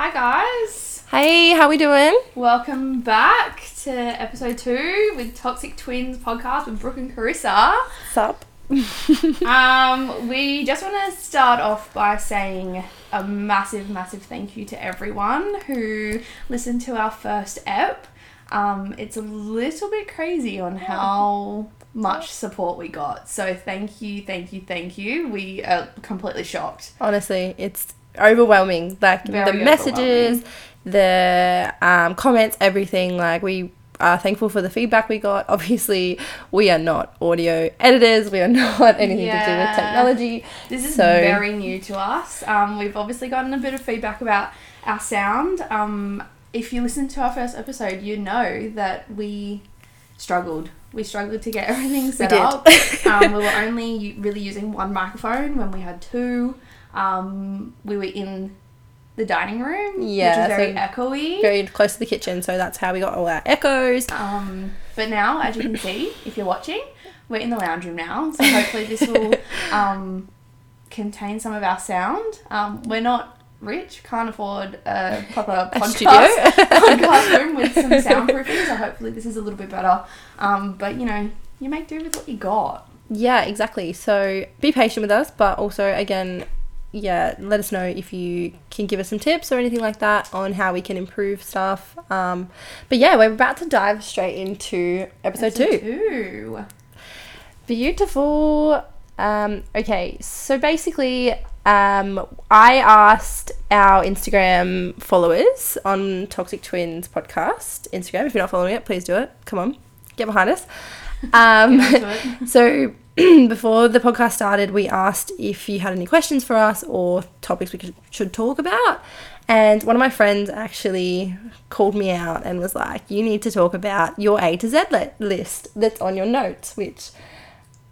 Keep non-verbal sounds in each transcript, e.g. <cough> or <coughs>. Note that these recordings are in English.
Hi guys, Hey, how we doing? welcome back to episode two with Toxic Twins podcast with Brooke and Carissa. Sup? <laughs> Um, we just want to start off by saying a massive, massive thank you to everyone who listened to our first ep. Um, it's a little bit crazy on how much support we got. So thank you, thank you, thank you. We are completely shocked. Honestly, it's overwhelming. Like Very the messages, the um, comments, everything. Like we are thankful for the feedback we got. <laughs> Obviously, we are not audio editors. We are <laughs> not anything to do with technology. This is So- very new to us. Um, we've obviously gotten a bit of feedback about our sound. Um, if you listen to our first episode, you know that we struggled. We struggled to get <laughs> everything set did. up. um, we were only really using one microphone when we had two. Um, we were in the dining room, Yeah, which is very so echoey. Very close to the kitchen, so that's how we got all our echoes. Um, but now, as you can see, if you're watching, we're in the lounge room now. So hopefully this will <laughs> um, contain some of our sound. Um, we're not rich, can't afford a proper <laughs> podcast, <laughs> podcast room with some soundproofing. So hopefully this is a little bit better. Um, but you know, you make do with what you got. Yeah, exactly. So be patient with us, but also again, yeah, let us know if you can give us some tips or anything like that on how we can improve stuff. Um, but yeah, we're about to dive straight into episode, two. two. Beautiful. Um, okay, so basically, um, I asked our Instagram followers on Toxic Twins podcast Instagram. If you're not following it, please do it. Come on, get behind us. <laughs> Um, <laughs> so <clears throat> before the podcast started, we asked if you had any questions for us or topics we could, should talk about. And one of my friends actually called me out and was like, "You need to talk about your A to Z li- list that's on your notes," which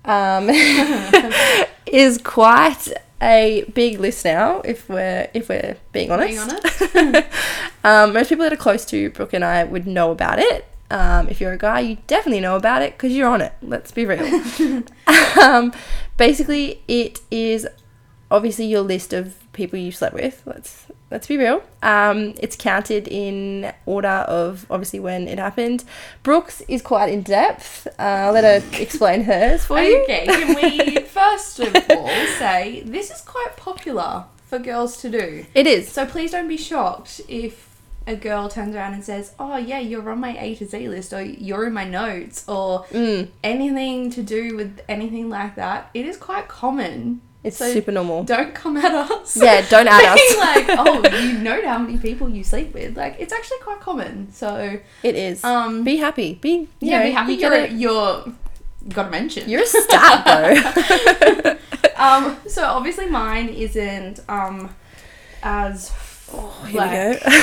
um, <laughs> is quite a big list now. If we're if we're being honest, Being honest. <laughs> um, most people that are close to Brooke and I would know about it. Um, if you're a guy, you definitely know about it because you're on it. Let's be real. <laughs> um, basically, it is obviously your list of people you slept with. Let's let's be real. Um, it's counted in order of obviously when it happened. Brooke's is quite in depth. Uh, I'll let her <laughs> explain hers for you. Okay, can we <laughs> first of all say this is quite popular for girls to do? It is. So please don't be shocked if a girl turns around and says, "Oh yeah, you're on my A to Z list, or you're in my notes, or Mm, anything to do with anything like that." It is quite common. it's So super normal. Don't come at us. Yeah, don't at <laughs> us. like, <laughs> "Oh, you know how many people you sleep with?" Like, it's actually quite common. So, It is. um, be happy. Be yeah, know, be happy you you're get a, you're got to mention. You're a stat <laughs> though. Um, so obviously mine isn't um as oh, here like, we go.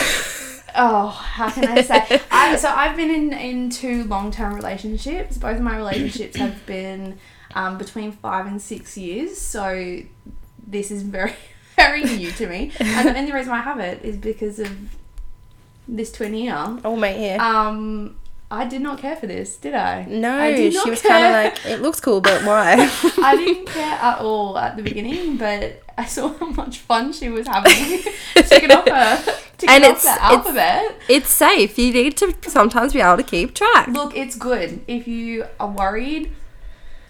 Oh how can I say <laughs> I, so I've been in in two long term relationships. Both of my relationships have been um, between five and six years. So this is very <laughs> very new to me, and the only reason why I have it is because of this twin ear. oh mate, here. Um, I did not care for this, did I? no, I did she was kind of like, it looks cool, but why? <laughs> I didn't care at all at the beginning, but I saw how much fun she was having ticking off her And it's- the it's- alphabet. it's safe. You need to sometimes be able to keep track. Look, it's good if you are worried,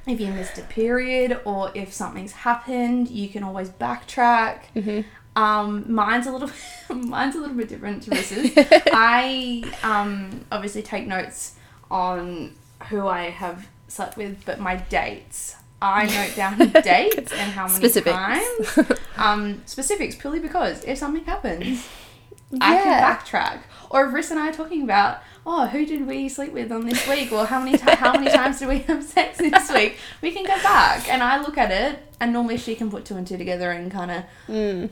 if you missed a period, or if something's happened, you can always backtrack. hmm Um, mine's a little, <laughs> mine's a little bit different to Chris's. <laughs> I um obviously take notes on who I have slept with, but my dates. I note down the <laughs> dates and how many Specifics. times. Um, specifics purely because if something happens, I Yeah. can backtrack. Or if Riss and I are talking about, oh, who did we sleep with on this week, or how many ti- how many <laughs> times did we have sex this week, we can go back and I look at it, and normally she can put two and two together and kind of Mm.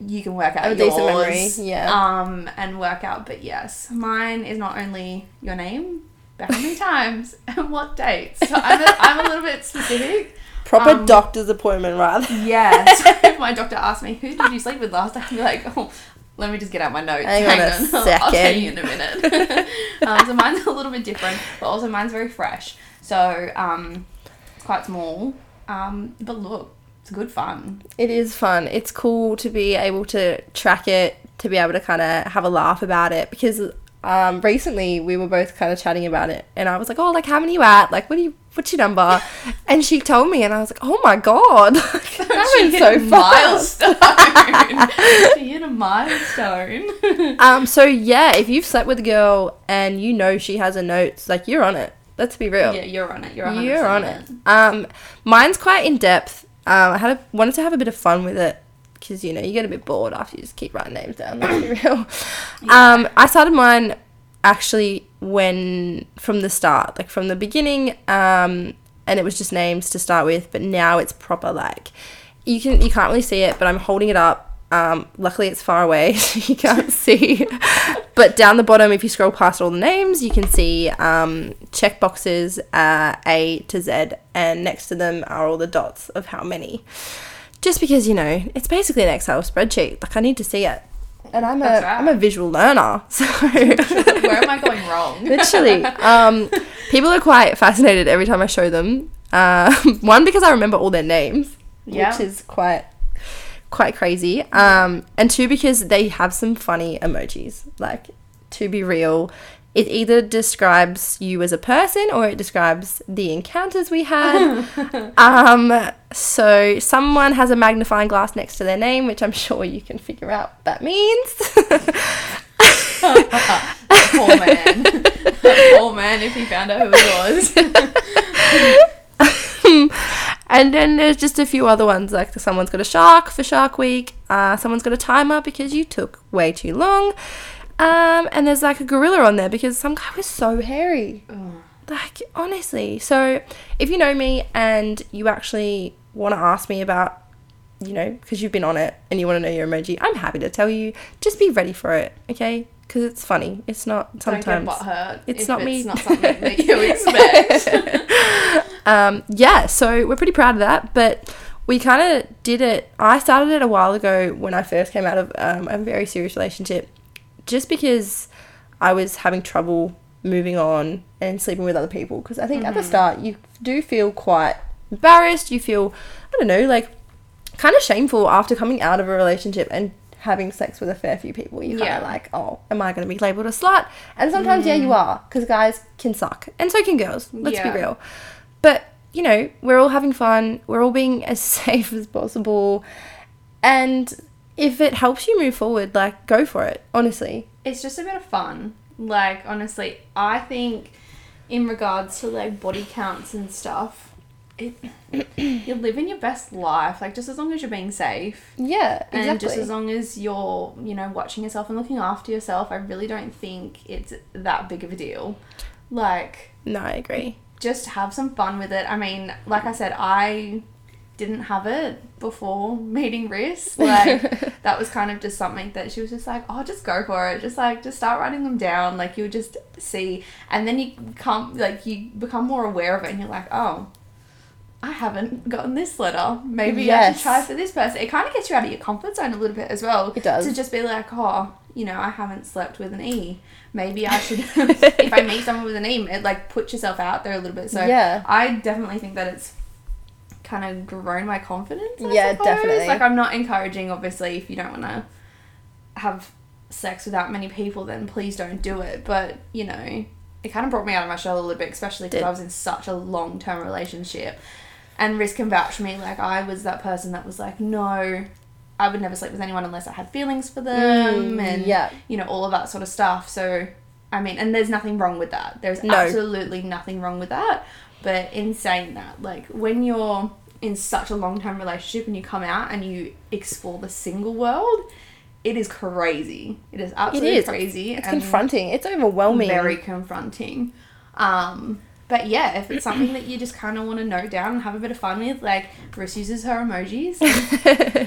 you can work out a decent memory, yeah. Um, and work out. But yes, mine is not only your name, but how many times <laughs> and what dates. So I'm a, I'm a little bit specific. Proper Um, doctor's appointment, rather. Yeah. <laughs> So if my doctor asked me, "Who did you sleep with last time?" I'd be like, "Oh." Let me just get out my notes. Hang on a <laughs> I'll tell you in a minute. <laughs> um, so mine's a little bit different, but also mine's very fresh. So um, it's quite small. Um, but look, it's good fun. It is fun. It's cool to be able to track it, to be able to kind of have a laugh about it because um, recently we were both kind of chatting about it and I was like, oh, like how many you at? Like, what do you, what's your number? <laughs> and she told me and I was like, oh my God, <laughs> that She went hit so a fast. milestone. <laughs> she hit a milestone. Um, so yeah, if you've slept with a girl and you know she has a notes, like you're on it. Let's be real. yeah, you're on it. You're, 100% You're on it. Um, mine's quite in depth. Um, I had a, wanted to have a bit of fun with it because you know you get a bit bored after you just keep writing names down. Let's be <coughs> real. Um, I started mine actually when from the start, like from the beginning, um, and it was just names to start with. But now it's proper like you can you can't really see it, but I'm holding it up. Um, luckily, it's far away, <laughs> so you can't <laughs> see. but down the bottom, if you scroll past all the names, you can see um, check boxes uh, A to Z, and next to them are all the dots of how many. Just because you know, it's basically an Excel spreadsheet. Like I need to see it, and I'm a That's right. am a visual learner, <laughs> so <laughs> Where am I going wrong? <laughs> literally. Um, people are quite fascinated every time I show them. Uh, one because I remember all their names, Yeah. which is quite quite crazy. Um, and two because they have some funny emojis. Like to be real, it either describes you as a person or it describes the encounters we had. <laughs> um, so someone has a magnifying glass next to their name, which I'm sure you can figure out what that means. <laughs> poor man. That <laughs> poor man if he found out who it was. and then there's just a few other ones like someone's got a shark for Shark Week. Uh, someone's got a timer because you took way too long. Um, and there's like a gorilla on there because some guy was so hairy. Like honestly. So if you know me and you actually want to ask me about, you know, because you've been on it and you want to know your emoji, I'm happy to tell you. Just be ready for it, okay? Because it's funny. It's not sometimes. Don't get butthurt. It's not it's me. not something that you <laughs> expect. <laughs> um, yeah, so we're pretty proud of that. But we kind of did it. I started it a while ago when I first came out of um, a very serious relationship, just because I was having trouble moving on and sleeping with other people. Because I think at the mm-hmm. start you do feel quite embarrassed. You feel, I don't know, like kind of shameful after coming out of a relationship and having sex with a fair few people. You kind Yeah. of like, oh, am I going to be labeled a slut? And sometimes, yeah, you mm. are, because guys can suck, and so can girls. Let's Yeah. be real. But you know, we're all having fun. We're all being <laughs> as safe as possible, and if it helps you move forward, like go for it. Honestly, it's just a bit of fun. Like honestly, I think in regards to like body counts and stuff, it <coughs> you're living your best life. Like just as long as you're being safe. yeah, exactly. And just as long as you're, you know, watching yourself and looking after yourself, I really don't think it's that big of a deal. Like, no, I agree. just have some fun with it. I mean, like I said, I didn't have it before meeting Riss. <laughs> Like, that was kind of just something that she was just like, oh, just go for it. Just like, just start writing them down. Like, you'll just see. And then you come, like, you become more aware of it and you're like, oh, I haven't gotten this letter. Maybe I should try for this person. It kind of gets you out of your comfort zone a little bit as well. It does. To just be like, oh, you know, I haven't slept with an E. Maybe I should, <laughs> <laughs> if I meet someone with an E, it like put yourself out there a little bit. So Yeah. I definitely think that it's kind of grown my confidence. I Yeah, suppose. definitely. Like I'm not encouraging, obviously, if you don't want to have sex with that many people, then please don't do it. But you know, it kind of brought me out of my shell a little bit, especially because I was in such a long term relationship. And Riss can vouch for me. Like I was that person that was like, no, I would never sleep with anyone unless I had feelings for them, Mm, and yeah. you know all of that sort of stuff. So, I mean, and there's nothing wrong with that. There's No. absolutely nothing wrong with that. But in saying that, like when you're in such a long term relationship and you come out and you explore the single world, it is crazy. It is absolutely is. crazy. It's confronting. It's overwhelming. Very confronting. Um, but yeah, if it's something that you just kind of want to note down and have a bit of fun with, like Bruce uses her emojis,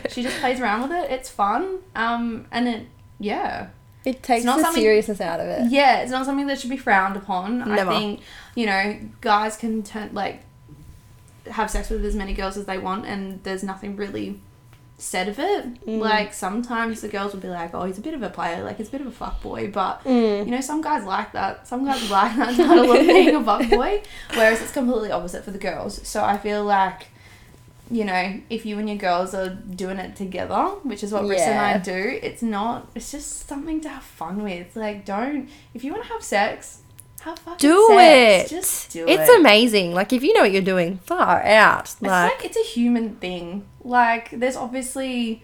<laughs> she just plays around with it. It's fun. Um, and it, yeah, it takes not the seriousness out of it. yeah, it's not something that should be frowned upon. Never. I think you know guys can turn like have sex with as many girls as they want, and there's nothing really said of it. Mm. Like sometimes the girls will be like, "Oh, he's a bit of a player, like he's a bit of a fuck boy," but Mm. you know some guys like that. Some guys <laughs> like that title of being a fuck boy, <laughs> whereas it's completely opposite for the girls. So I feel like you know, if you and your girls are doing it together, which is what Briss and I do, it's not. It's just something to have fun with. Like, don't if you want to have sex, have fucking Do sex. it. Just do it's it. It's amazing. Like if you know what you're doing, far out. It's Like, like it's a human thing. Like there's obviously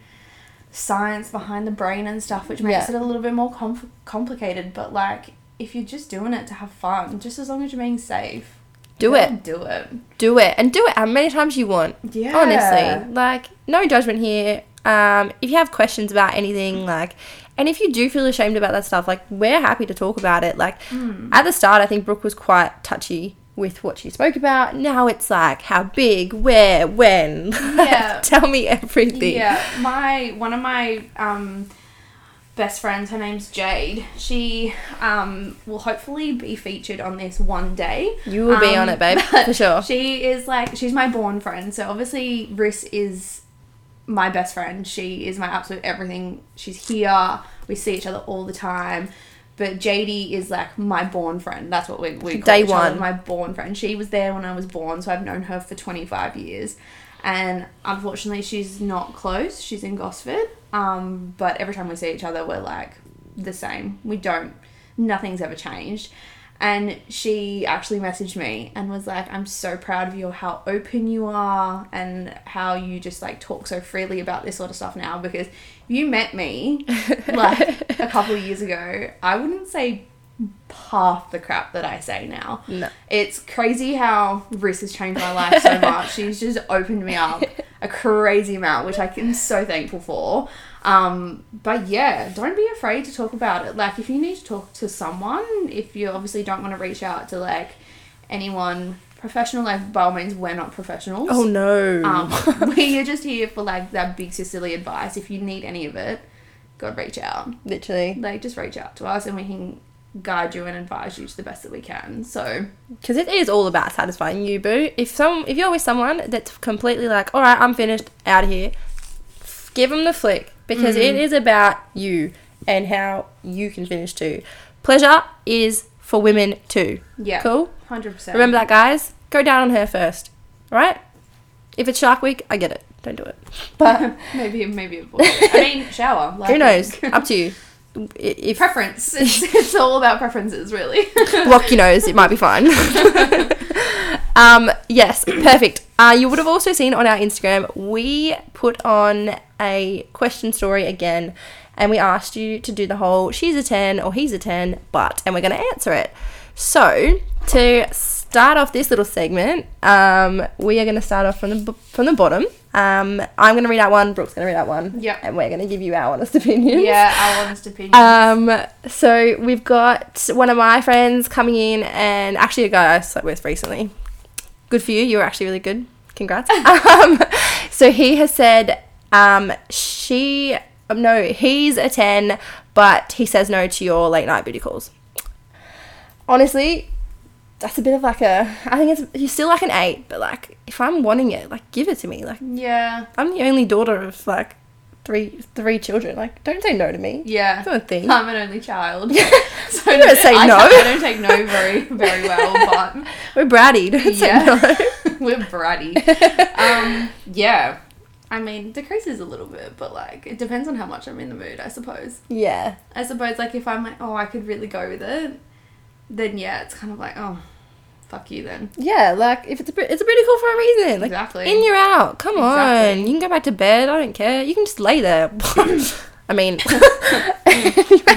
science behind the brain and stuff, which makes Yeah. it a little bit more compl- complicated. But like, if you're just doing it to have fun, just as long as you're being safe, do it. Do it. Do it. And do it how many times you want. Yeah. Honestly. Like, no judgment here. Um, if you have questions about anything, like and if you do feel ashamed about that stuff, like we're happy to talk about it. Like Hmm. at the start I think Brooke was quite touchy with what she spoke about. Now it's like how big, where, when. <laughs> Yeah. Tell me everything. Yeah, my one of my um, best friends, her name's Jade. She um, will hopefully be featured on this one day. You will be Um, on it, babe, <laughs> for sure. She is like she's my born friend. So obviously, Riss is my best friend. She is my absolute everything. She's here. We see each other all the time. But JD is like my born friend. That's what we, we call Day each other, my born friend. She was there when I was born, so I've known her for 25 years. And unfortunately, she's not close. She's in Gosford. Um, but every time we see each other, we're like the same. We don't, nothing's ever changed. And she actually messaged me and was like, I'm so proud of you, how open you are, and how you just like talk so freely about this sort of stuff now. Because if you met me <laughs> like a couple of years ago, I wouldn't say half the crap that I say now. No. It's crazy how Riss has changed my life so <laughs> much. She's just opened me up a crazy amount, which I am so thankful for. Um, but yeah, don't be afraid to talk about it. Like, if you need to talk to someone, if you obviously don't want to reach out to like anyone professional, like by all means, we're not professionals. Oh no. Um, <laughs> we are just here for like that big sisterly advice. If you need any of it, God, reach out. Literally. Like, just reach out to us, and we can guide you and advise you to the best that we can. So because it is all about satisfying you, boo. If some, if you're with someone that's completely like, all right, I'm finished, out of here, give them the flick because it mm. is about you and how you can finish too. Pleasure is for women too. yeah, Cool. hundred percent. Remember that, guys. Go down on her first. All right. If it's Shark Week, I get it. Don't do it. But <laughs> maybe maybe avoid it. I mean, <laughs> shower. Like, who knows? Up to you. <laughs> If Preference. It's, it's all about preferences, really. block your nose, it might be fine. Um, yes, <coughs> perfect. Uh, you would have also seen on our Instagram, we put on a question story again, and we asked you to do the whole she's a 10 or he's a 10, but, and we're going to answer it. So, to start off this little segment, um, we are going to start off from the, b- from the bottom. Um, I'm going to read out one, Brooke's going to read out one. Yep. And we're going to give you our honest opinions. yeah, our honest opinion. Um, so we've got one of my friends coming in, and actually a guy I slept with recently. Good for you. You were actually really good. Congrats. <laughs> um, so he has said, um, she, um, no, he's a ten, but he says no to your late night booty calls. Honestly, that's a bit of like a. I think it's you're still like an eight, but like if I'm wanting it, like give it to me. Like yeah, I'm the only daughter of like three three children. Like don't say no to me. yeah. That's not a thing. I'm an only child. <laughs> <laughs> so You don't say I, no. I don't take no very very well, <laughs> but We're bratty. Don't say yeah, no. we're bratty. Um, yeah. I mean, decreases a little bit, but like it depends on how much I'm in the mood, I suppose. Yeah. I suppose like if I'm like, oh, I could really go with it, then yeah, it's kind of like, oh, fuck you then. Yeah, like if it's a it's a call for a reason. Like Exactly. in you're out. Come Exactly. on, you can go back to bed. I don't care. You can just lay there. <laughs> <laughs> I mean, <laughs>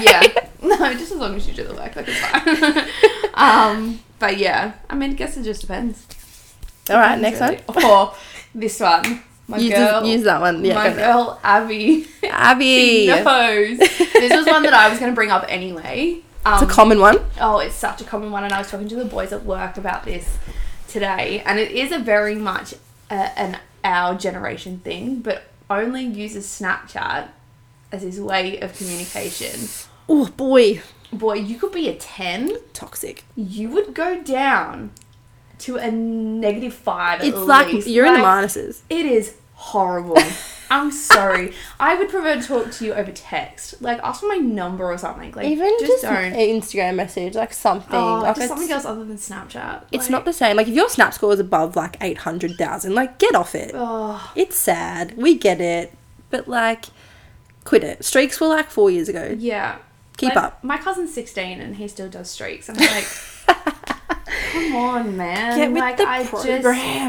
yeah. No, just as long as you do the work, like it's fine. um, but yeah, I mean, I guess it just depends. All right, next one. one. Or this one. My Use, girl. this, use that one. Yeah, my girl Abby. Abby. Knows. this was one that I was going to bring up anyway. Um, It's a common one. Oh, it's such a common one, and I was talking to the boys at work about this today, and it is a very much a, an our generation thing, but only uses Snapchat as his way of communication. Oh boy, Boy, you could be a ten. toxic. You would go down to a negative five. At It's like least. you're in the minuses. It is horrible. I'm sorry. I would prefer to talk to you over text. Like, ask for my number or something. Like, Even just, just, don't. an Instagram message, like something. Oh, like just something else other than Snapchat. it's Like, not the same. Like if your snap score is above like eight hundred thousand, like get off it. Oh, It's sad. We get it, but like, quit it. Streaks were like four years ago. yeah. Keep Like, up. My cousin's 16 and he still does streaks. I'm like, <laughs> come on, man. Get with like, the I program.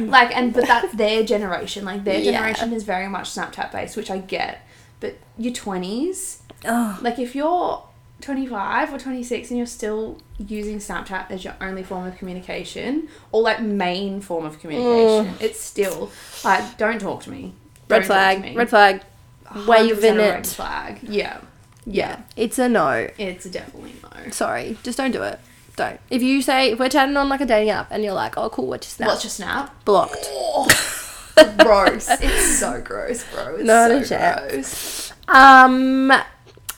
Just, like, and but that's their generation. Like, their Yeah. generation is very much Snapchat based, which I get. But your 20s, Oh, like, if you're 25 or 26 and you're still using Snapchat as your only form of communication or like main form of communication, it's still like, don't talk to me. red Don't flag. me. Red flag. 100% Waving a it. Red flag. Yeah. Yeah. It's a no. It's definitely no. Sorry, just don't do it. Don't. If you say if we're chatting on like a dating app and you're like, oh cool, what's your snap? What's your snap? Blocked. gross. <laughs> It's so gross, bro. It's Not so a gross. Um,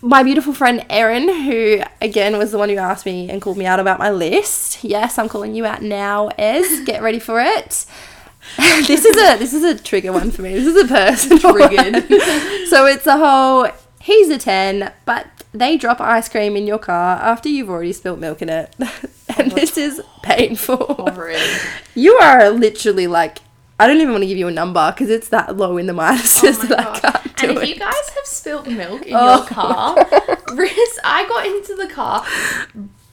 my beautiful friend Erin, who again was the one who asked me and called me out about my list. Yes, I'm calling you out now, Ez. Get ready for it. <laughs> this is a this is a trigger one for me. This is a personal Triggered. one. <laughs> so it's a whole. He's a ten, but they drop ice cream in your car after you've already spilt milk in it, <laughs> and this is painful. Oh, Horrid. You are literally like. I don't even want to give you a number because it's that low in the minuses Oh <laughs> my that I god. can't do And if it. you guys have spilt milk in Oh your car, <laughs> Riss, I got into the car.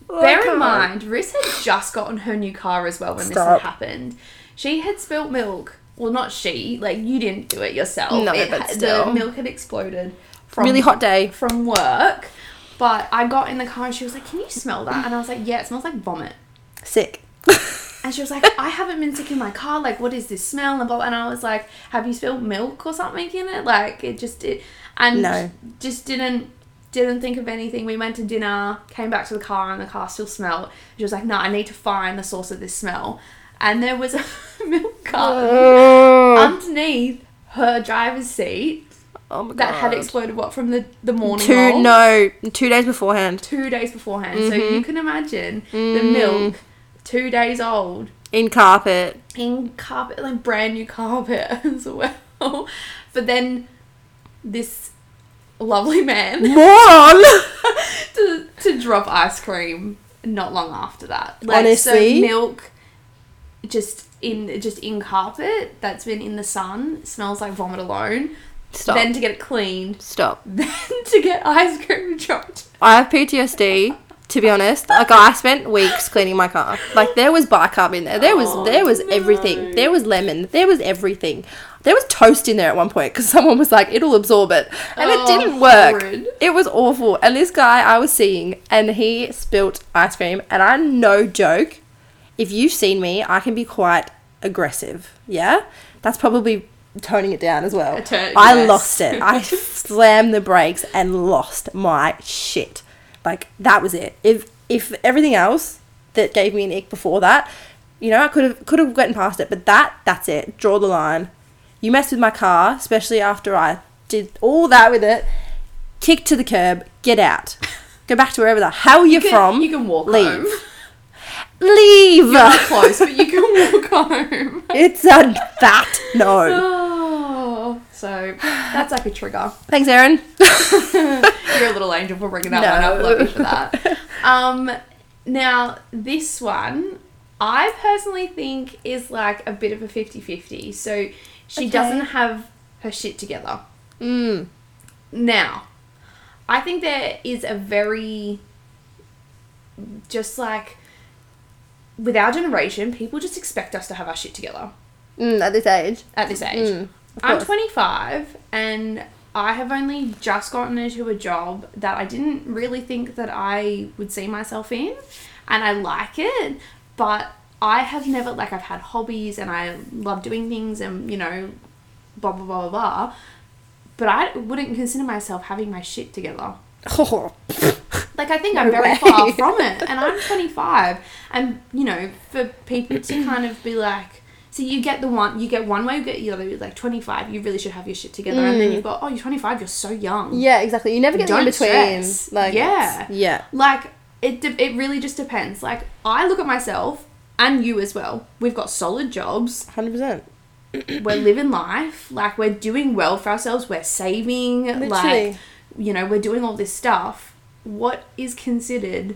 Oh, Bear in mind, Riss had just gotten her new car as well when this had happened. She had spilt milk. Well, not she. Like you didn't do it yourself. No, It but still. the milk had exploded from really hot day. from work. But I got in the car and she was like, "Can you smell that?" And I was like, "Yeah, it smells like vomit." Sick. And she was like, I haven't been sick in my car. Like, what is this smell? And, blah, and I was like, Have you spilled milk or something in it? Like, it just did. And No. just didn't didn't think of anything. We went to dinner, came back to the car, and the car still smelled. She was like, No, I need to find the source of this smell. And there was a <laughs> milk carton underneath her driver's seat my that had exploded. What from the the morning? Two no, two days beforehand two days beforehand. So Mhm. you can imagine the Mm. milk, two days old, in carpet. in carpet, like brand new carpet <laughs> as well. But then this lovely man <laughs> Moron. to, to drop ice cream not long after that. Like, Honestly? so milk just in just in carpet that's been in the sun smells like vomit alone. Stop. Then to get it cleaned, Stop. <laughs> then to get ice cream dropped. I have PTSD. To be honest, like I spent weeks cleaning my car. Like there was bicarb in there. There was Oh, there was no. everything. There was lemon. There was everything. There was toast in there at one point because someone was like, "It'll absorb it," and it Oh, didn't work. horrid. It was awful. And this guy I was seeing, and he spilt ice cream, and I no joke. If you've seen me, I can be quite aggressive. Yeah, that's probably toning it down as well. Turn- I yes. lost it. I <laughs> slammed the brakes and lost my shit. Like that was it. If if everything else that gave me an ick before that, you know, I could have could have gotten past it. But that that's it. Draw the line. You messed with my car, especially after I did all that with it. Kick to the curb. Get out. <laughs> Go back to wherever the hell you're You can- from. You can walk Leave. home. Leave. You're not close, but you can walk <laughs> home. it's a that no. <laughs> Oh, so that's like a trigger. Thanks, Erin. <laughs> You're a little angel for bringing that one up. No. Love you for that. Um, now this one, I personally think is like a bit of a 50-50. So she Okay. doesn't have her shit together. Mm. Now, I think there is a very just like with our generation, people just expect us to have our shit together Mm, at this age. at this age. Mm, I'm 25 and I have only just gotten into a job that I didn't really think that I would see myself in and I like it, but I have never like I've had hobbies and I love doing things and you know blah blah blah blah blah. But I wouldn't consider myself having my shit together. <laughs> <laughs> Like I think No I'm very way. far from it, and I'm 25, and you know, for people to <clears throat> kind of be like, so you get the one, you get one way, you get the other. You're like 25, you really should have your shit together, and then Mm. you've got, oh, you're 25, you're so young. Yeah, exactly. You never get Don't in between. stress. Like, Yeah. yeah. Like it, de- it really just depends. Like I look at myself and you as well. We've got solid jobs. Hundred percent. we're living life, like we're doing well for ourselves, we're saving, Literally. like you know, we're doing all this stuff. What is considered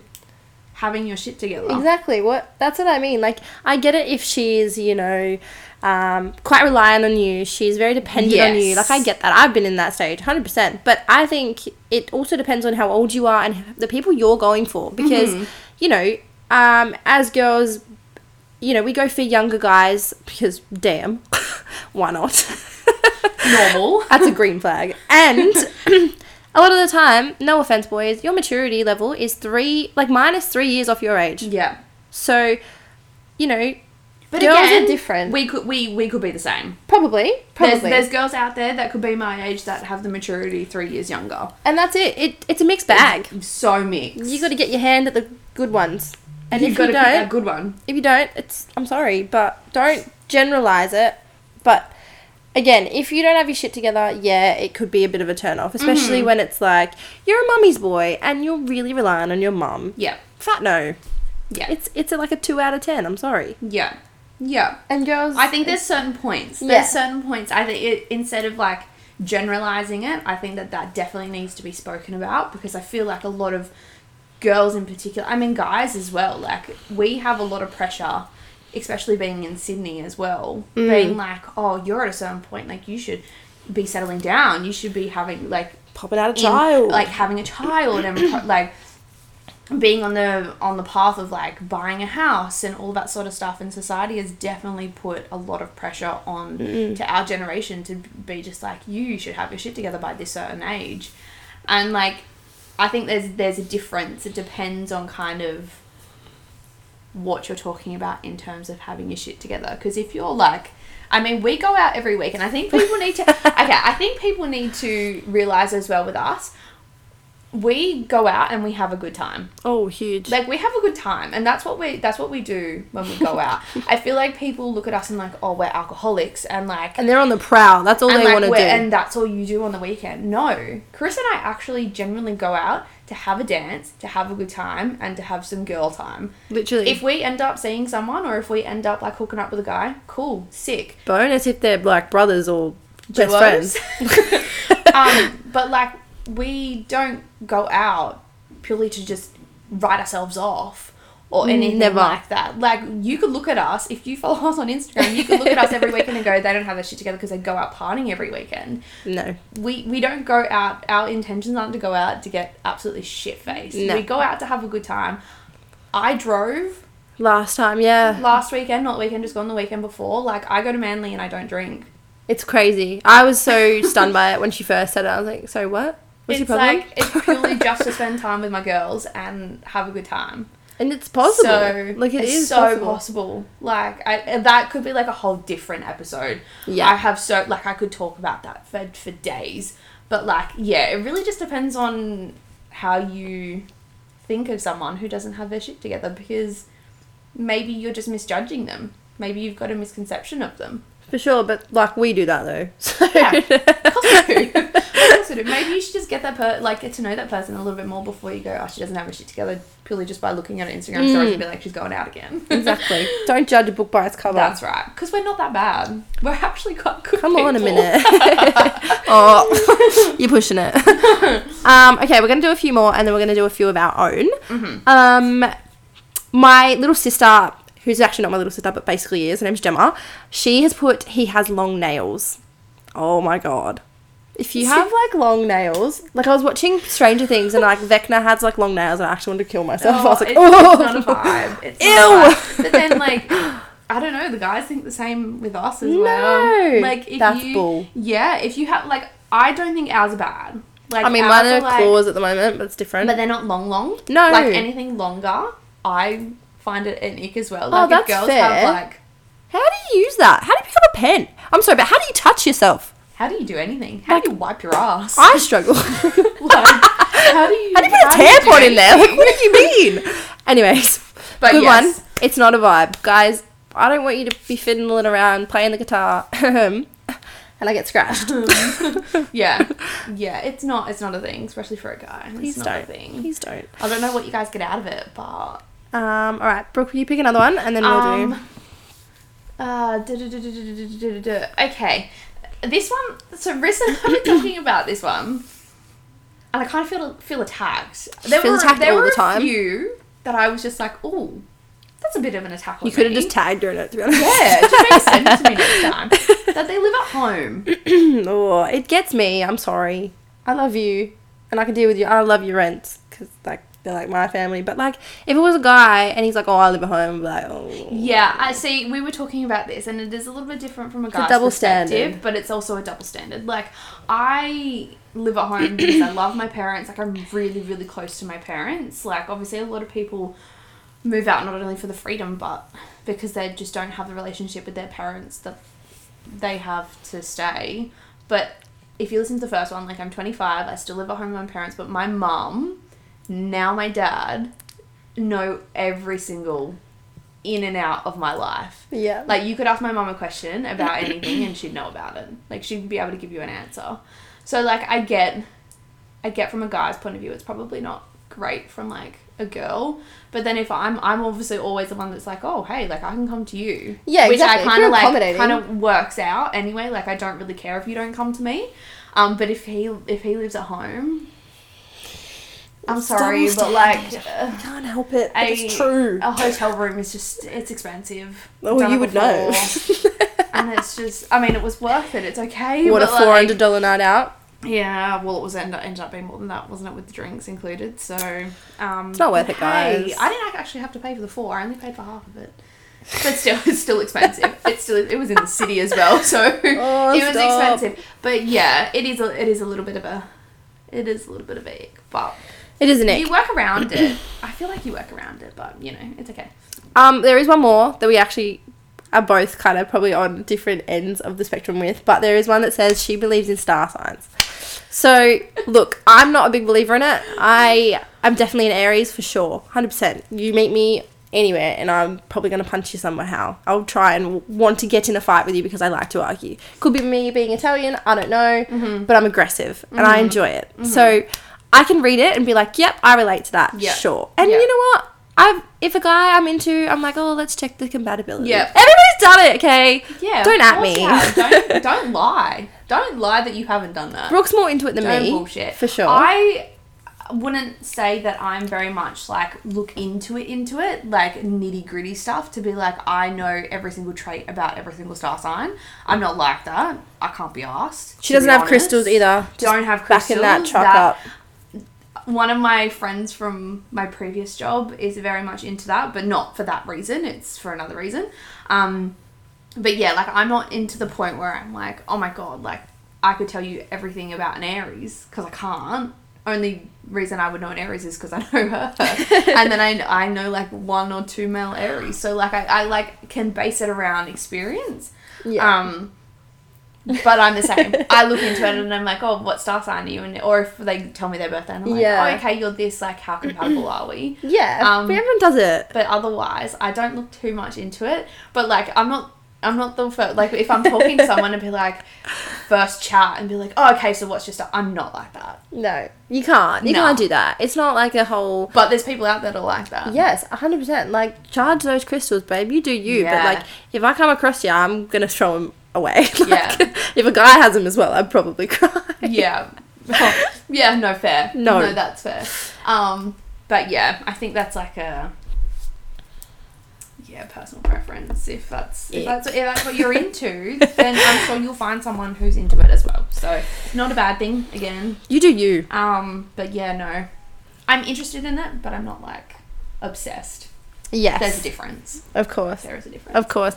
having your shit together? Exactly. What that's what I mean. Like I get it if she's, you know, um, quite reliant on you. She's very dependent on you. Like I get that. I've been in that stage, hundred percent. But I think it also depends on how old you are and the people you're going for. Because Mm-hmm. you know, um, as girls, you know, we go for younger guys because damn, <laughs> why not? Normal. <laughs> That's a green flag. And <laughs> a lot of the time, no offense, boys, your maturity level is three, like minus three years off your age. yeah. So, you know, But Girls are different. We could we we could be the same. probably, probably, There's, there's girls out there that could be my age that have the maturity three years younger. and that's it. It it's a mixed bag. So mixed. You got to get your hand at the good ones, and You've if got you to pick a don't, good one. if you don't, it's I'm sorry, but don't generalize it. But again, if you don't have your shit together, yeah, it could be a bit of a turn off, especially Mm-hmm. when it's like you're a mummy's boy and you're really relying on your mum. Yeah. Fat no. Yeah. It's it's a, like a two out of ten. I'm sorry. yeah. Yeah. And girls, I think there's certain points. There's Yeah. certain points. I think it, instead of like generalizing it, I think that that definitely needs to be spoken about because I feel like a lot of girls in particular, I mean guys as well, like we have a lot of pressure, especially being in Sydney as well, Mm. being like, oh, you're at a certain point, like you should be settling down. You should be having like popping out a in- child. like having a child and <coughs> like being on the on the path of like buying a house and all that sort of stuff and society has definitely put a lot of pressure on to our generation to be just like you should have your shit together by this certain age and like i think there's there's a difference it depends on kind of what you're talking about in terms of having your shit together because if you're like I mean, we go out every week, and I think people need to. <laughs> okay, I think people need to realize as well with us, we go out and we have a good time. oh, huge. Like we have a good time, and that's what we that's what we do when we go out. <laughs> I feel like people look at us and like, oh, we're alcoholics, and like. and they're on the prowl. That's all they like want to do. and that's all you do on the weekend. No, Chris and I actually genuinely go out to have a dance, to have a good time, and to have some girl time. Literally. If we end up seeing someone, or if we end up like hooking up with a guy, cool, sick. bonus if they're like brothers or best duos. friends. <laughs> um, <laughs> but like we don't go out purely to just write ourselves off or anything Never. like that. Like you could look at us if you follow us on Instagram. You could look at us every <laughs> weekend and go, they don't have their shit together because they go out partying every weekend. No. We we don't go out. Our intentions aren't to go out to get absolutely shit faced. No. We go out to have a good time. I drove Last time, yeah. last weekend, not weekend, just gone the weekend before. Like I go to Manly and I don't drink. It's crazy. I was so <laughs> stunned by it when she first said it. I was like, so what? What's it's your problem? like it's purely just to spend <laughs> time with my girls and have a good time. And it's possible. So like it it's is so possible. possible. Like I, that could be like a whole different episode. Yeah. I have so like I could talk about that for for days. But like yeah, it really just depends on how you think of someone who doesn't have their shit together because maybe you're just misjudging them. Maybe you've got a misconception of them. For sure, but like we do that though. So <laughs> Yeah. <laughs> Of do. Of course we do. Maybe you should just get that per like get to know that person a little bit more before you go. Oh, she doesn't have her shit together purely just by looking at her Instagram stories Mm. and be like, she's going out again. <laughs> exactly. Don't judge a book by its cover. That's right. Because we're not that bad. We're actually quite good. Come on a minute. <laughs> oh, you're pushing it. um, okay, we're gonna do a few more, and then we're gonna do a few of our own. Mm-hmm. Um, my little sister, who's actually not my little sister, but basically is, her name's Gemma. She has put he has long nails. Oh my god. If you have like long nails, like I was watching Stranger Things and like Vecna has like long nails and I actually wanted to kill myself. I Oh, was like, it's, oh, <laughs> it's not a vibe. It's Ew. Vibe. But then, <laughs> like, I don't know. The guys think the same with us as well. No, Like, if that's you, bull. yeah, if you have like, I don't think ours are bad. Like, I mean, mine are like- claws at the moment, but it's different. but they're not long, long. No. like anything longer, I find it an ick as well. Oh, Like, that's if girls fair. have like, how do you use that? How do you pick up a pen? I'm sorry, but how do you touch yourself? How do you do anything? How like, do you wipe your ass? I struggle. like, how do you? How do you put a tampon in there? Like, what do you mean? Anyways, but good yes. one. It's not a vibe, guys. I don't want you to be fiddling around playing the guitar, and I get scratched. yeah, yeah. It's not. It's not a thing, especially for a guy. Please it's don't. Please don't. I don't know what you guys get out of it, but. Um, all right, Brooke, you pick another one, and then we'll um, do. Uh, okay, this one. So recently, I've been talking about this one, and I kind of feel feel attacked. There feel were attacked there all were the a time? few that I was just like, oh, that's a bit of an attack. On You could have just tagged her in it, to be honest. yeah, just maybe send it to me next time. <laughs> That they live at home. <clears throat> oh, it gets me. I'm sorry. I love you, and I can deal with you. I love your rent because like they're like my family. But like, if it was a guy and he's like, "Oh, I live at home," like, "Oh, Yeah, I see. We were talking about this, and it is a little bit different from a a guy's double perspective, standard. but it's also a double standard. Like I live at home because I love my parents. Like I'm really, really close to my parents. Like obviously, a lot of people move out not only for the freedom, but because they just don't have the relationship with their parents that they have to stay. But if you listen to the first one, like I'm 25, I still live at home with my parents, but my mum, now my dad, know every single in and out of my life. yeah." Like you could ask my mum a question about anything and she'd know about it. Like she'd be able to give you an answer. So like I get I get from a guy's point of view it's probably not great from like a girl. But then if I'm I'm obviously always the one that's like, Oh hey, like I can come to you. Yeah, Which exactly. I kinda like kind of works out anyway. Like I don't really care if you don't come to me. Um but if he if he lives at home I'm sorry, but like uh, can't help it. A, it's true. a hotel room is just it's expensive. Oh, Done you would know. <laughs> and it's just I mean it was worth it. It's okay. what a four like, hundred dollar night out. Yeah, well it was end ended up being more than that, wasn't it, with the drinks included. So um It's not worth it, guys. hey. I didn't actually have to pay for the four, I only paid for half of it. But still <laughs> it's still expensive. it's still it was in the city as well, so <laughs> Oh, it was stop. expensive. But yeah, it is a it is a little bit of a it is a little bit of a ick, but It is an ick. you work around it. I feel like you work around it, but you know, it's okay. Um, there is one more that we actually are both kind of probably on different ends of the spectrum with, but there is one that says she believes in star signs. So, look, I'm not a big believer in it. I I'm definitely an Aries for sure, hundred percent. You meet me anywhere, and I'm probably gonna punch you somehow. I'll try and want to get in a fight with you because I like to argue. Could be me being Italian, I don't know, mm-hmm. but I'm aggressive and I mm-hmm. enjoy it. Mm-hmm. So I can read it and be like, "Yep, I relate to that." Yeah. Sure. And Yeah. you know what? I've if a guy I'm into, I'm like, "Oh, let's check the compatibility." Yep. Everybody's done it, okay? Yeah. Don't at me. have. <laughs> Don't don't lie. Don't lie that you haven't done that. Brooke's more into it than Don't me. bullshit. For sure. I wouldn't say that I'm very much like look into it into it like nitty gritty stuff to be like I know every single trait about every single star sign. I'm not like that. I can't be asked. she doesn't have honest. crystals either. Just Don't have crystals. backing that truck That- up. One of my friends from my previous job is very much into that, but not for that reason. It's for another reason. Um, but yeah, like I'm not into the point where I'm like, oh my god, like I could tell you everything about an Aries because I can't. Only reason I would know an Aries is because I know her, <laughs> and then I, I know like one or two male Aries. So like I, I like can base it around experience. Yeah. Um, but I'm the same. I look into it and I'm like, oh, what star sign are you? And or if they tell me their birthday, and I'm like, Yeah. oh, okay, you're this. Like, how compatible are we? <clears throat> yeah. um, but everyone does it. But otherwise, I don't look too much into it. But like, I'm not. I'm not the first. Like, if I'm talking to someone and be like, first chat and be like, oh, okay, so what's your star? I'm not like that. No, you can't. You No. can't do that. It's not like a whole. But there's people out there that are like that. Yes, hundred percent. Like charge those crystals, babe. You do you. Yeah. But like, if I come across you, I'm gonna throw them away. <laughs> Like, Yeah. if a guy has them as well, I'd probably cry. Yeah. <laughs> Oh, yeah, no fair. No. No, that's fair. Um, but yeah, I think that's like a yeah, personal preference. If that's if Yeah. that's if that's what you're into, <laughs> then I'm sure you'll find someone who's into it as well. So not a bad thing again. You do you. Um, but yeah, no. I'm interested in it, but I'm not like obsessed. Yes. There's a difference. Of course. There is a difference. Of course.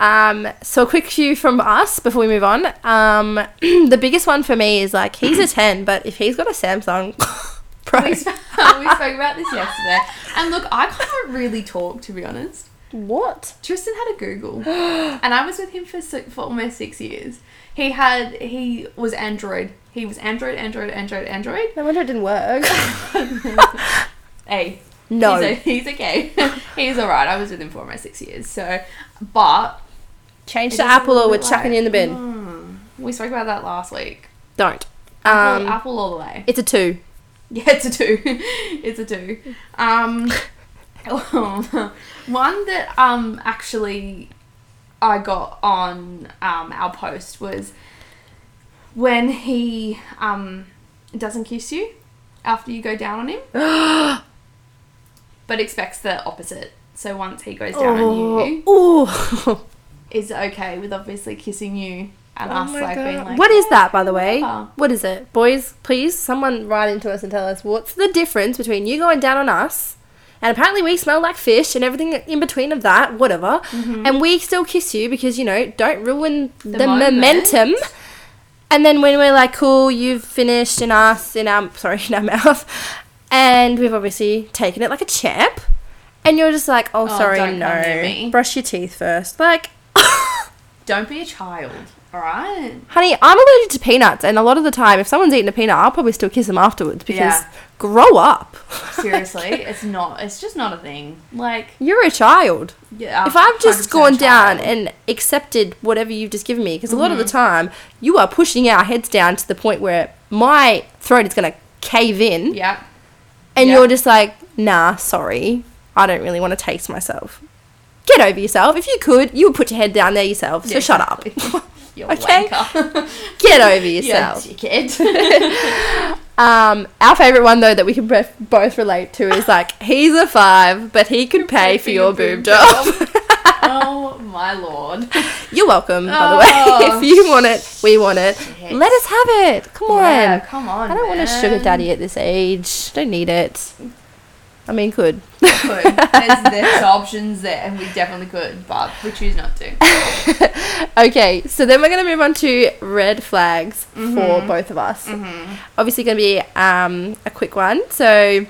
Um, so a quick few from us before we move on. Um, <clears throat> the biggest one for me is like he's a ten, but if he's got a Samsung <laughs> Pro, we, sp- <laughs> we spoke about this yesterday, and look, I can't really talk to be honest. what? Tristan had a Google, and I was with him for for almost six years. He had he was Android. He was Android, Android, Android, Android. No wonder it didn't work. <laughs> Hey, no. he's, <laughs> he's okay. <laughs> he's all right. I was with him for almost six years. So, but Change to Apple or we're chucking like, you in the bin. hmm, we spoke about that last week. Don't. Apple, Um, Apple all the way. it's a two. <laughs> Yeah, it's a two. it's a two. Um, one that um actually I got on um, our post was when he um, doesn't kiss you after you go down on him, <gasps> <gasps> but expects the opposite. So once he goes down on oh, you, Oh, <laughs> is okay with obviously kissing you and Oh us like being like, what is that, by the way? Yeah. What is it? Boys, please, someone write into us and tell us what's the difference between you going down on us, and apparently we smell like fish and everything in between of that, whatever, mm-hmm. and we still kiss you because, you know, don't ruin the, moment. momentum. And then when we're like, cool, you've finished in us, in our, <laughs> sorry, in our mouth, and we've obviously taken it like a champ, and you're just like, oh, Oh, sorry, don't come near no, me. brush your teeth first. Like, <laughs> Don't be a child, all right? Honey, I'm allergic to peanuts, and a lot of the time, if someone's eaten a peanut, I'll probably still kiss them afterwards because Yeah. grow up. <laughs> Seriously, it's not. It's just not a thing. Like, You're a child. yeah. if I've just 100% gone down child. and accepted whatever you've just given me, because a lot of the Mm-hmm. time, you are pushing our heads down to the point where my throat is going to cave in, yeah, and Yeah. you're just like, nah, sorry, I don't really want to taste myself. Get over yourself. If you could, you would put your head down there yourself. So Yeah, shut up. <laughs> you Okay. wanker. <laughs> Get over <laughs> you yourself. dickhead. Um, our favorite one though that we can both both relate to is like he's a five, but he could pay for your boob job. Oh my lord. You're welcome, by the Oh, way. <laughs> if you want it, we want it. shit. Let us have it. Come on. Yeah, come on. I don't want a sugar daddy at this age. Don't need it. I mean, could. <laughs> Could. There's, there's options there, and we definitely could, but we choose not to. <laughs> okay, so then we're gonna move on to red flags for Mhm. both of us. Mm-hmm. Obviously, gonna be um, a quick one. So,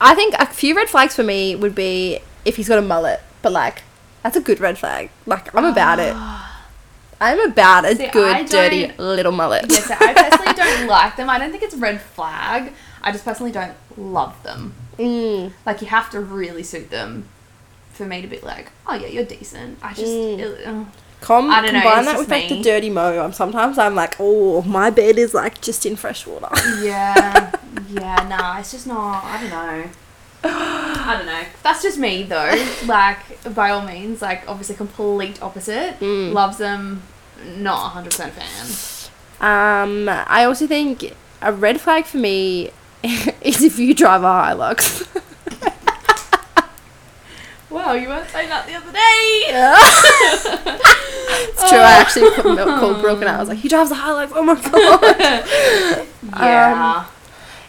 I think a few red flags for me would be if he's got a mullet, but like that's a good red flag. Like I'm about it. <gasps> I'm about a See, I good, dirty little mullet. Yes, I personally <laughs> don't like them. I don't think it's a red flag. I just personally don't love them. Mm. Like you have to really suit them for me to be like, oh yeah, you're decent. I just Mm. it- uh, Com- I don't know, combine it's that just with like the me. dirty mo. Um, sometimes I'm like, oh, my bed is like just in fresh water. yeah, <laughs> yeah, nah, it's just not. I don't know. I don't know. That's just me though. <laughs> Like by all means, like obviously complete opposite. Mm. Loves them. Not hundred percent fan. Um, I also think a red flag for me <laughs> is if you drive a Hilux. <laughs> Wow, you weren't saying that the other day. it's true. I actually called Brooke and I was like, he drives a Hilux. Oh my god. Yeah.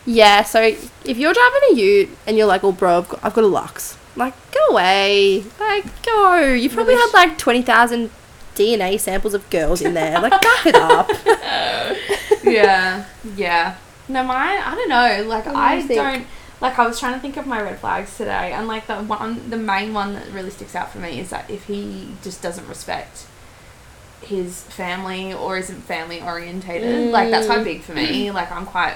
Yeah. So if you're driving a Ute and you're like, oh, bro, I've got, I've got a Lux. Like, go away. Like, go. You probably had like twenty thousand DNA samples of girls in there. Like, back it up. <laughs> yeah, yeah. No, mine. I don't know. Like do I think? don't. Like I was trying to think of my red flags today, and like the one, the main one that really sticks out for me is that if he just doesn't respect his family or isn't family orientated, like that's quite mm. big for me. Like I'm quite.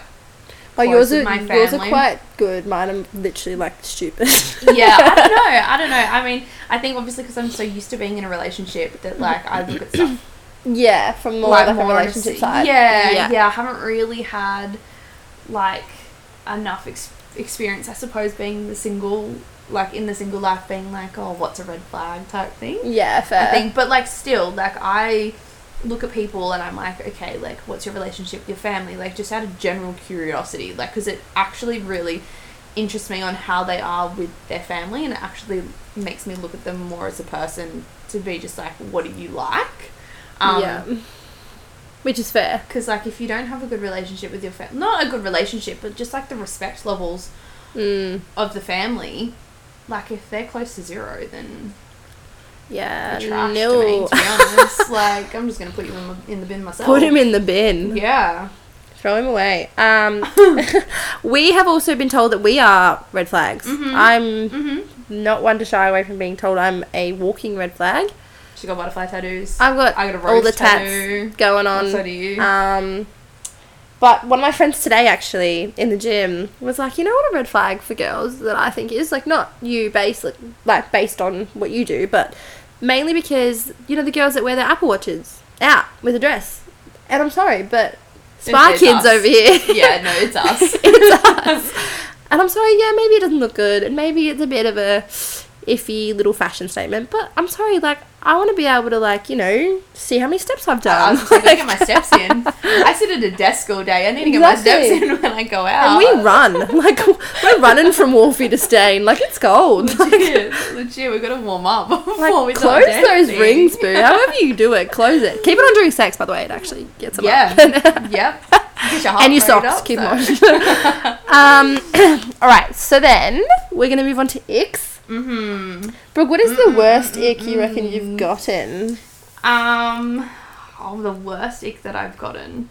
Oh, yours are with my yours are quite good. Mine are literally like stupid. yeah, I don't <laughs> know. I don't know. I mean, I think obviously because I'm so used to being in a relationship that like I look at stuff yeah, from more like, like, a more a relationship s- side. Yeah, Yeah. yeah, I haven't really had like enough ex- experience, I suppose, being the single, like in the single life, being like, oh, what's a red flag type thing. Yeah, fair. I think, but like still, like I look at people and I'm like, okay, like what's your relationship with your family? Like just out of general curiosity, like because it actually really interests me on how they are with their family, and it actually makes me look at them more as a person to be just like, what do you like? Um, yeah. Which is fair. because like if you don't have a good relationship with your family, not a good relationship, but just like the respect levels Mm, of the family, like if they're close to zero, then yeah. trash nil. to be honest, <laughs> like I'm just gonna put you in the, in the bin myself. Put him in the bin. Yeah. Throw him away. Um, <laughs> <laughs> we have also been told that we are red flags. Mhm. I'm Mhm. not one to shy away from being told I'm a walking red flag. She got butterfly tattoos. I've got I got all the tats tattoo. going on. so do you. Um, but one of my friends today, actually, in the gym, was like, you know what a red flag for girls that I think is like not you based like based on what you do, but mainly because you know the girls that wear their Apple watches out with a dress. And I'm sorry, but Spy It's Kids us. over here. <laughs> yeah, no, it's <laughs> us. it's us. And I'm sorry, yeah, maybe it doesn't look good, and maybe it's a bit of a, iffy little fashion statement. But I'm sorry, like I want to be able to like you know see how many steps I've I done. was just like, I get <laughs> my steps in. I sit at a desk all day. I need to get Exactly. my steps in <laughs> when I go out. and we run <laughs> like we're running from Wolfie to Stain like it's gold. legit, legit. We got to warm up before Like, close those rings, boo. However you do it, close it. Keep it on during sex, by the way. It actually gets them Yeah. up. yep. Your and your socks. up, keep so. on. um, <clears throat> all right. So then we're gonna move on to icks. Mm-hmm. Brooke, what is the worst ick you reckon you've gotten? Um, oh, the worst ick that I've gotten.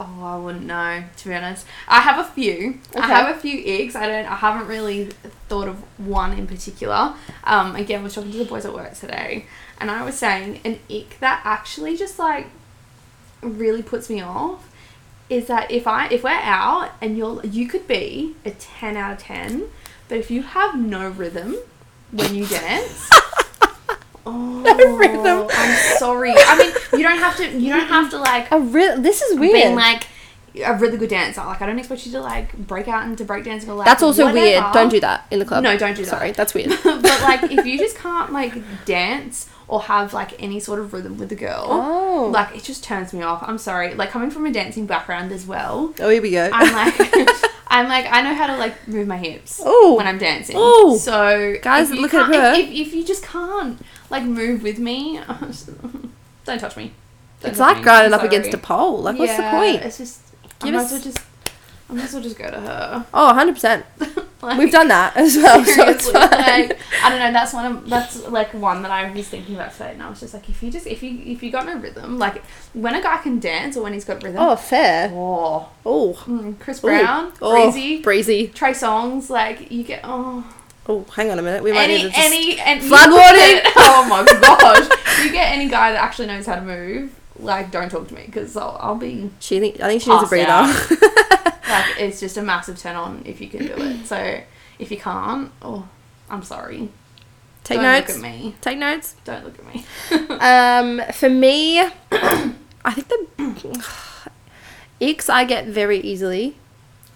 Oh, I wouldn't know to be honest. I have a few. I have a few icks. I don't. I haven't really thought of one in particular. Um, again, I was talking to the boys at work today, and I was saying an ick that actually just like really puts me off is that if I if we're out and you're you could be a ten out of ten, but if you have no rhythm when you dance. <laughs> Oh, rhythm. I'm sorry. I mean, you don't have to. You don't have to like A real. This is weird. being like a really good dancer. Like I don't expect you to like break out into breakdancing or like. that's also weird. Don't do that in the club. No, don't do that. Sorry, that's weird. <laughs> but like, if you <laughs> just can't like dance or have like any sort of rhythm with the girl, Oh. like it just turns me off. I'm sorry. Like coming from a dancing background as well, Oh, here we go. I'm like. I'm like I know how to like move my hips Ooh. when I'm dancing. Ooh. So Guys, look at her. If, if, if you just can't like move with me, <laughs> don't touch me. Don't it's touch like me. grinding I'm up against a pole. Like, what's the point? It's just I Give might us- as well just I might as well just go to her. Oh, 100%. <laughs> Like, We've done that as well, so it's like, I don't know. That's one of that's like one that I was thinking about today, and I was just like, if you just if you if you got no rhythm, like when a guy can dance or when he's got rhythm, oh, fair. oh, Oh. mm, Chris. Brown, Oh, Breezy, Breezy. Trey Songz, like you get oh Oh, hang on a minute. We might any need to just... any and Flood warning! oh my <laughs> gosh! you get any guy that actually knows how to move, like don't talk to me because I'll, I'll be She think, I think she needs a breather. <laughs> like it's just a massive turn on if you can do it. So if you can't, oh, I'm sorry. Take notes. don't notes. Look at me. Take notes. Don't look at me. <laughs> <laughs> Um, for me, <coughs> I think the <sighs> icks I get very easily.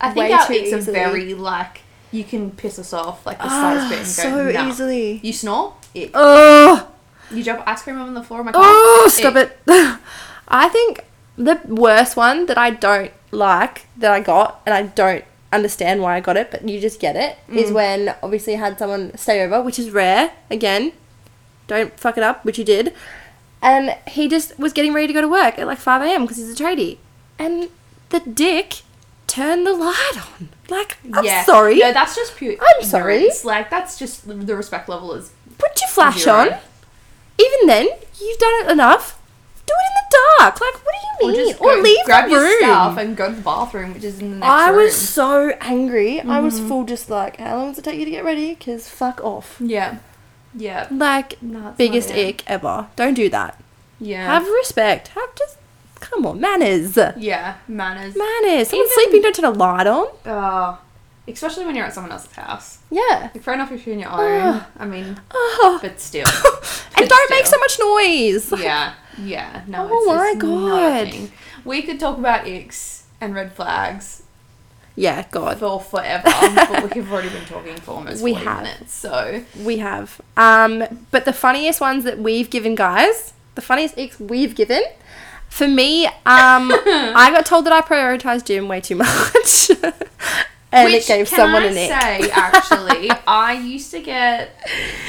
I think our icks are very like you can piss us off like the slightest bit and go so nah. easily. You snore, ick. Oh, You drop ice cream on the floor of my car. oh, stop ick. it. <laughs> I think the worst one that I don't like that I got, and I don't understand why I got it, but you just get it, is Mm. when obviously I had someone stay over, which is rare. Again, don't fuck it up, which you did. And he just was getting ready to go to work at like 5 a.m. because he's a tradie. And the dick turned the light on. Like, I'm yeah. sorry. No, that's just pure. I'm sorry. ignorance. Like that's just the respect level is Put your flash Zero. on. Even then, you've done it enough. Do it in the dark. Like, what do you mean? just Or, go, leave grab the your stuff and go to the bathroom, which is in the next room. I room. was so angry. I was Mm-hmm. full just like, how long does it take you to get ready? Because fuck off. Yeah. Yeah. Like, No, biggest ick ever. Don't do that. Yeah. Have respect. Have just, come on, manners. yeah. Manners. Manners. Someone's Even- sleeping, don't turn a light on. Uh, especially when you're at someone else's house. Yeah. Like, fair enough if you're in your own. I mean, Oh. but still. <laughs> and don't make so much noise. Yeah. Yeah. No. Oh it's, my God. We could talk about icks and red flags Yeah, God. for forever, <laughs> but we've already been talking for almost We 40 have. minutes. So We have. Um, but the funniest ones that we've given, guys, the funniest icks we've given, for me, um, <laughs> I got told that I prioritized gym way too much. And Which, it gave can someone I an ick. say, <laughs> actually, I used to get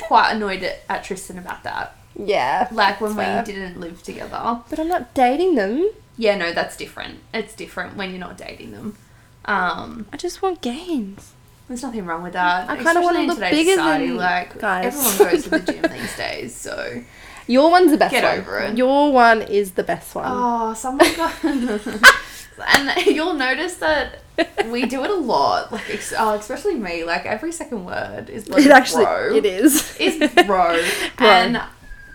quite annoyed at, at Tristan about that. Yeah. Like when Fair. we didn't live together. But I'm not dating them. Yeah, no, that's different. It's different when you're not dating them. Um, I just want gains. there's nothing wrong with that. I kinda wanna Especially in look bigger society, than like guys. everyone goes to the gym <laughs> these days. So Your one's the best Get one. over it. Your one is the best one. oh, someone got. <laughs> and <laughs> you'll notice that we do it a lot. Like, ex- oh, especially me. Like every second word is bloody it actually bro. it is. is bro. <laughs> Bro. And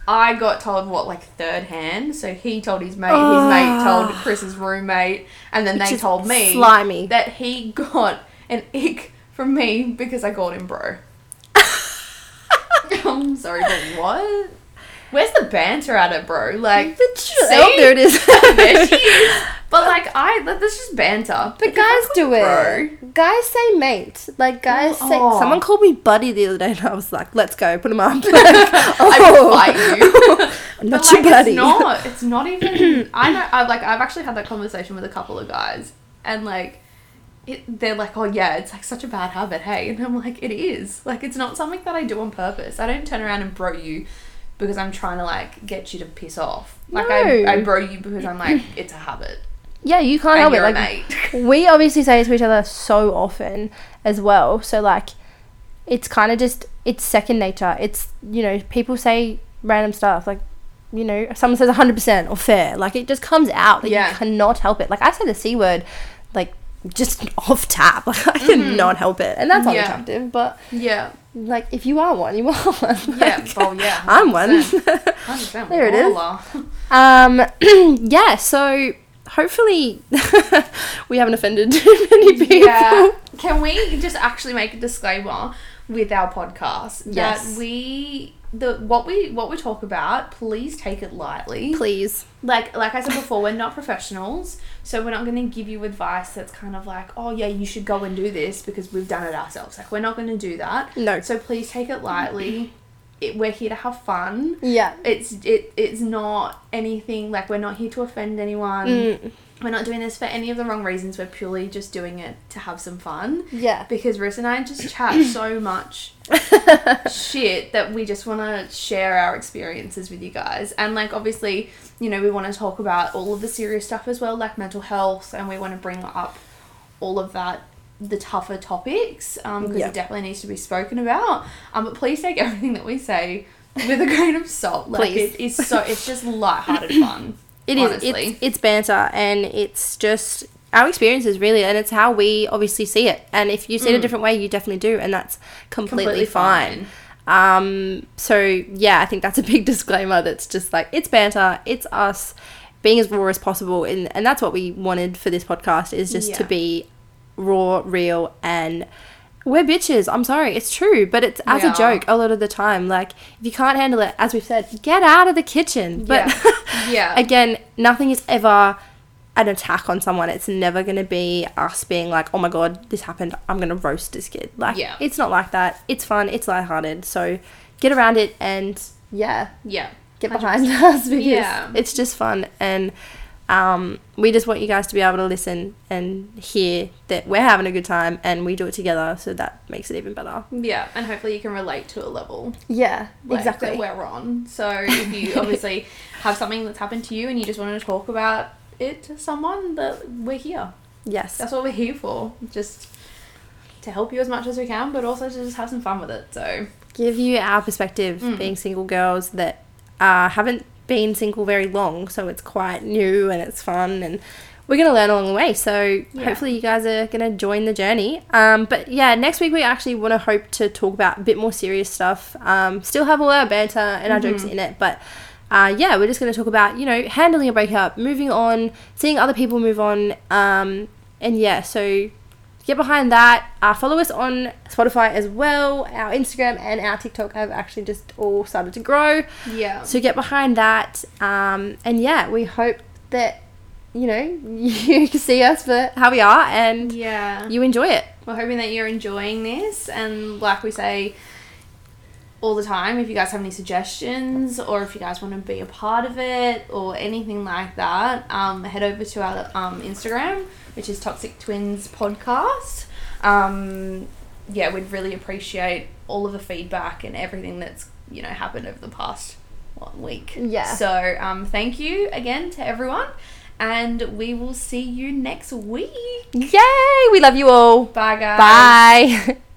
I got told what like third hand. So he told his mate, his Oh. mate ah. told Chris's roommate, and then Which they told me slimy. that he got an ick from me because I called him bro. <laughs> I'm sorry, but what? Where's the banter at it, bro? Like, See? Oh, there it is. <laughs> there she is. <laughs> But like, I that's just banter. But guys do it. Guys say mate. Like guys say. Oh. Someone called me buddy the other day, and I was like, "Let's go, put him up." Like, <laughs> I will fight you. Oh. I'm not But, your like, buddy. It's not. It's not even. I know. I've like. I've actually had that conversation with a couple of guys, and like, it, they're like, "Oh yeah, it's like such a bad habit, hey." And I'm like, "It is. Like, it's not something that I do on purpose. I don't turn around and bro you because I'm trying to like get you to piss off. Like, I, No. I bro you because I'm like, <clears throat> it's a habit, Yeah, you can't and help it. Like mate. <laughs> we obviously say it to each other so often as well. So like, it's kind of just it's second nature. It's you know people say random stuff like. You know, someone says 100% or fair, like it just comes out. Like Yeah. you cannot help it. Like I say the C word, like just <laughs> off tap. <laughs> Like I cannot help it. And that's Mm-hmm. Yeah. unattractive. But yeah. Like if you are one, you are <laughs> one. Yeah. Like, Oh yeah. <laughs> I'm one. 100%. <laughs> There it is. Um, <clears throat> yeah. So hopefully we haven't offended too many people. Yeah. Can we just actually make a disclaimer with our podcast Yes. that we the what we what we talk about, please take it lightly. Please. Like like I said before, we're not professionals, so we're not going to give you advice that's kind of like, oh yeah, you should go and do this because we've done it ourselves. Like we're not going to do that. No. So please take it lightly. It, we're here to have fun. Yeah. It's it it's not anything like we're not here to offend anyone. Mm, We're not doing this for any of the wrong reasons. We're purely just doing it to have some fun. yeah. Because Riss and I just <coughs> chat so much shit that we just want to share our experiences with you guys. And, like, obviously, you know, we want to talk about all of the serious stuff as well, like mental health, and we want to bring up all of that, the tougher topics, because Yeah. it definitely needs to be spoken about. Um, but please take everything that we say with a grain of salt. Like, Please. it is so, it's just lighthearted fun. <coughs> It is. honestly. It's, it's banter and it's just our experiences really and it's how we obviously see it. And if you see it a different way, you definitely do and that's completely, Completely fine. fine. Um so yeah, I think that's a <laughs> big disclaimer that's just like it's banter, it's us being as raw as possible and and that's what we wanted for this podcast is just to be raw, real and we're bitches. I'm sorry, it's true, but it's as a joke a lot of the time. Like, if you can't handle it, as we've said, get out of the kitchen. But Yeah. <laughs> Yeah. again, nothing is ever an attack on someone. It's never going to be us being like, oh my god, this happened. I'm going to roast this kid. Like, Yeah. it's not like that. It's fun. It's lighthearted. So get around it and yeah, Yeah. get behind <laughs> us because Yeah. it's just fun and. Um, we just want you guys to be able to listen and hear that we're having a good time and we do it together, so that makes it even better. Yeah, and hopefully you can relate to a level Yeah, like, exactly. that we're on. So <laughs> if you obviously have something that's happened to you and you just want to talk about it to someone, that we're here. Yes. That's what we're here for. Just to help you as much as we can, but also to just have some fun with it. So give you our perspective Mm. being single girls that uh, haven't been single very long so it's quite new and it's fun and we're going to learn along the way. So Yeah. hopefully you guys are going to join the journey. Um, but yeah next week we actually want to hope to talk about a bit more serious stuff. Um, still have all our banter and our jokes in it but uh, yeah we're just going to talk about you know handling a breakup moving on seeing other people move on um, and yeah so get behind that. Uh, follow us on Spotify as well. Our Instagram and our TikTok have actually just all started to grow. yeah, So get behind that. Um, and yeah, we hope that, you know, <laughs> you can see us for how we are and yeah. you enjoy it. We're hoping that you're enjoying this, and like we say all the time, if you guys have any suggestions or if you guys want to be a part of it or anything like that, um, head over to our um, Instagram, which is Toxic Twins Podcast. Um, yeah, we'd really appreciate all of the feedback and everything that's you know happened over the past one week. Yeah. So um, thank you again to everyone, and we will see you next week. Yay! We love you all. Bye, guys. Bye. <laughs>